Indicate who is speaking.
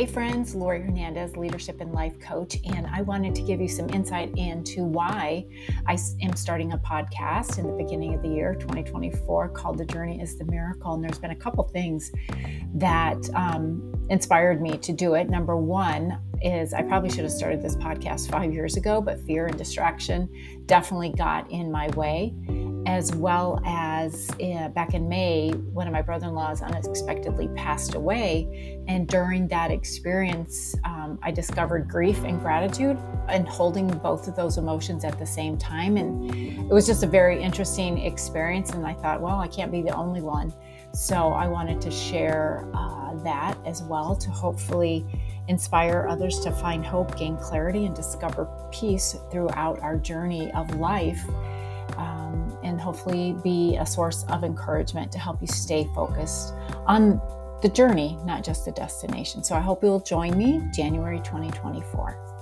Speaker 1: Hey, friends, Lori Hernandez, leadership and life coach, and I wanted to give you some insight into why I am starting a podcast in the beginning of the year 2024 called The Journey is the Miracle. And there's been a couple things that um, inspired me to do it. Number one is I probably should have started this podcast five years ago, but fear and distraction definitely got in my way as well as uh, back in May, one of my brother in laws unexpectedly passed away. And during that experience, um, I discovered grief and gratitude and holding both of those emotions at the same time. And it was just a very interesting experience. And I thought, well, I can't be the only one. So I wanted to share uh, that as well to hopefully inspire others to find hope, gain clarity, and discover peace throughout our journey of life um, and hopefully be a source of encouragement to help you stay focused on the journey, not just the destination. So I hope you'll join me January 2024.